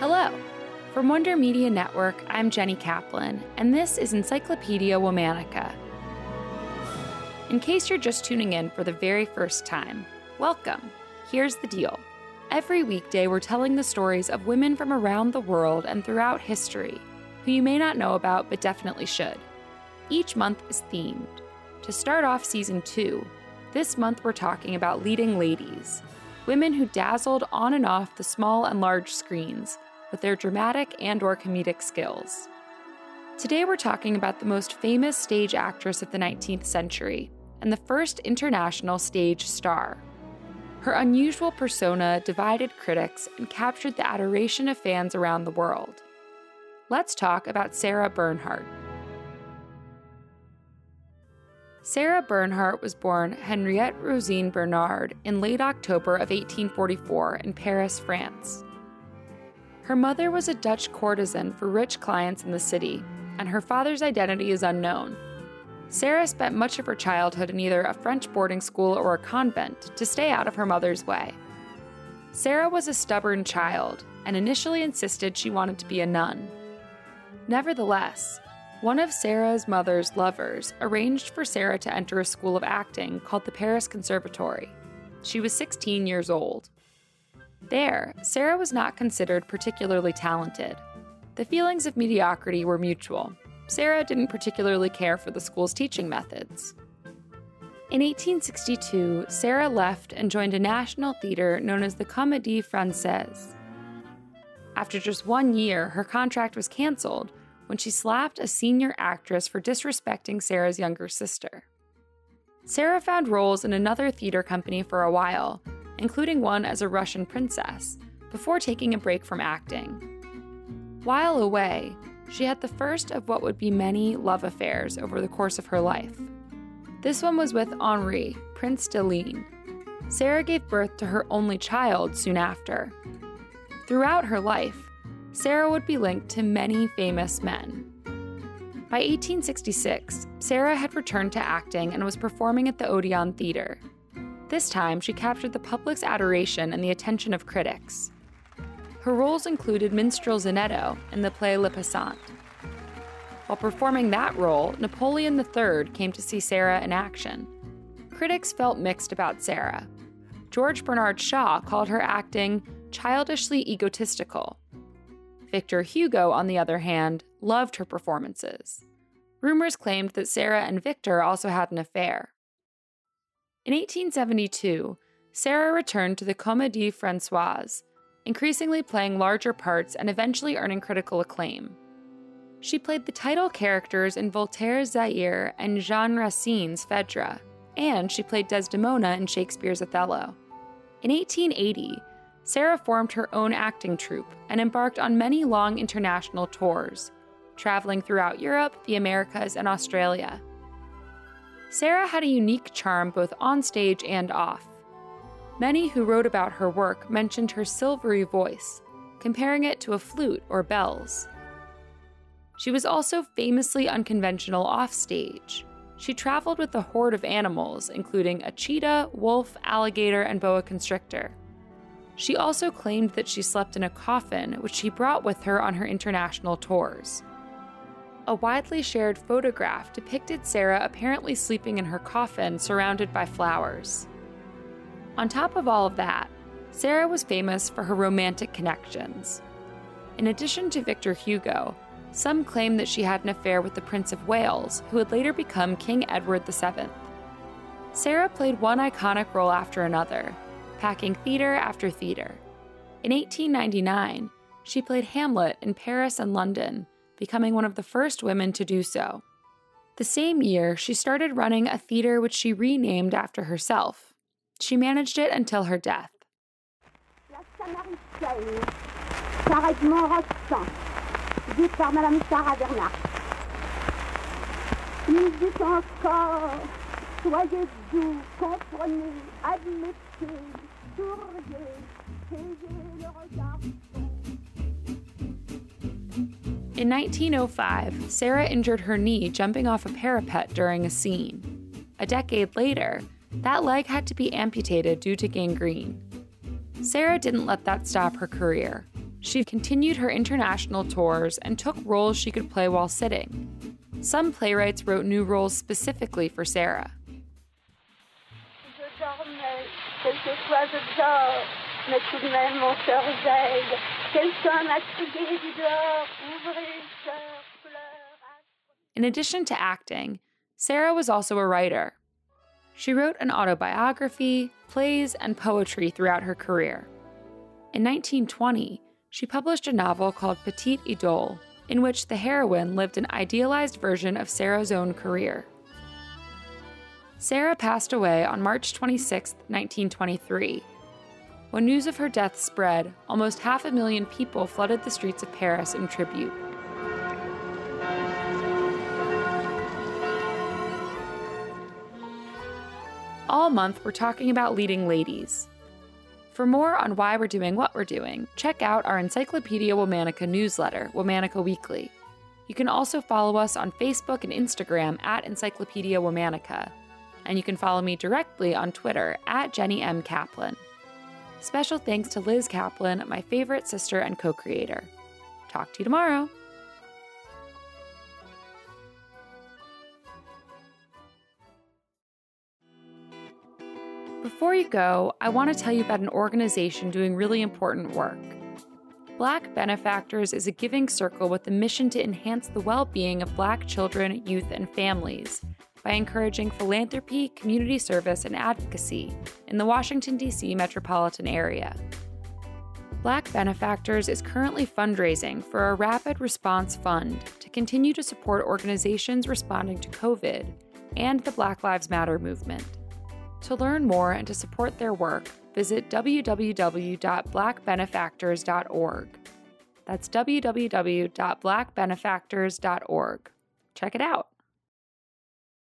Hello. From Wonder Media Network, I'm Jenny Kaplan, and this is Encyclopedia Womannica. In case you're just tuning in for the very first time, welcome. Here's the deal. Every weekday, we're telling the stories of women from around the world and throughout history who you may not know about but definitely should. Each month is themed. To start off season two, this month we're talking about leading ladies, women who dazzled on and off the small and large screens with their dramatic and or comedic skills. Today we're talking about the most famous stage actress of the 19th century and the first international stage star. Her unusual persona divided critics and captured the adoration of fans around the world. Let's talk about Sarah Bernhardt. Sarah Bernhardt was born Henriette Rosine Bernard in late October of 1844 in Paris, France. Her mother was a Dutch courtesan for rich clients in the city, and her father's identity is unknown. Sarah spent much of her childhood in either a French boarding school or a convent to stay out of her mother's way. Sarah was a stubborn child and initially insisted she wanted to be a nun. Nevertheless, one of Sarah's mother's lovers arranged for Sarah to enter a school of acting called the Paris Conservatory. She was 16 years old. There, Sarah was not considered particularly talented. The feelings of mediocrity were mutual. Sarah didn't particularly care for the school's teaching methods. In 1862, Sarah left and joined a national theater known as the Comédie Française. After just one year, her contract was canceled when she slapped a senior actress for disrespecting Sarah's younger sister. Sarah found roles in another theater company for a while, including one as a Russian princess, before taking a break from acting. While away, she had the first of what would be many love affairs over the course of her life. This one was with Henri, Prince de Ligne. Sarah gave birth to her only child soon after. Throughout her life, Sarah would be linked to many famous men. By 1866, Sarah had returned to acting and was performing at the Odeon Theater. This time, she captured the public's adoration and the attention of critics. Her roles included minstrel Zanetto in the play Le Passant. While performing that role, Napoleon III came to see Sarah in action. Critics felt mixed about Sarah. George Bernard Shaw called her acting childishly egotistical. Victor Hugo, on the other hand, loved her performances. Rumors claimed that Sarah and Victor also had an affair. In 1872, Sarah returned to the Comédie Française, increasingly playing larger parts and eventually earning critical acclaim. She played the title characters in Voltaire's Zaire and Jean Racine's Phèdre, and she played Desdemona in Shakespeare's Othello. In 1880, Sarah formed her own acting troupe and embarked on many long international tours, traveling throughout Europe, the Americas, and Australia. Sarah had a unique charm both on stage and off. Many who wrote about her work mentioned her silvery voice, comparing it to a flute or bells. She was also famously unconventional offstage. She traveled with a horde of animals, including a cheetah, wolf, alligator, and boa constrictor. She also claimed that she slept in a coffin, which she brought with her on her international tours. A widely shared photograph depicted Sarah apparently sleeping in her coffin surrounded by flowers. On top of all of that, Sarah was famous for her romantic connections. In addition to Victor Hugo, some claim that she had an affair with the Prince of Wales, who would later become King Edward VII. Sarah played one iconic role after another, packing theater after theater. In 1899, she played Hamlet in Paris and London, becoming one of the first women to do so. The same year, she started running a theater which she renamed after herself. She managed it until her death. In 1905, Sarah injured her knee jumping off a parapet during a scene. A decade later, that leg had to be amputated due to gangrene. Sarah didn't let that stop her career. She continued her international tours and took roles she could play while sitting. Some playwrights wrote new roles specifically for Sarah. In addition to acting, Sarah was also a writer. She wrote an autobiography, plays, and poetry throughout her career. In 1920, she published a novel called Petite Idole, in which the heroine lived an idealized version of Sarah's own career. Sarah passed away on March 26, 1923. When news of her death spread, almost half a million people flooded the streets of Paris in tribute. All month, we're talking about leading ladies. For more on why we're doing what we're doing, check out our Encyclopedia Womannica newsletter, Womannica Weekly. You can also follow us on Facebook and Instagram at Encyclopedia Womannica. And you can follow me directly on Twitter at Jenny M. Kaplan. Special thanks to Liz Kaplan, my favorite sister and co creator. Talk to you tomorrow. Before you go, I want to tell you about an organization doing really important work. Black Benefactors is a giving circle with the mission to enhance the well being of Black children, youth, and families by encouraging philanthropy, community service, and advocacy in the Washington, D.C. metropolitan area. Black Benefactors is currently fundraising for a rapid response fund to continue to support organizations responding to COVID and the Black Lives Matter movement. To learn more and to support their work, visit www.blackbenefactors.org. That's www.blackbenefactors.org. Check it out.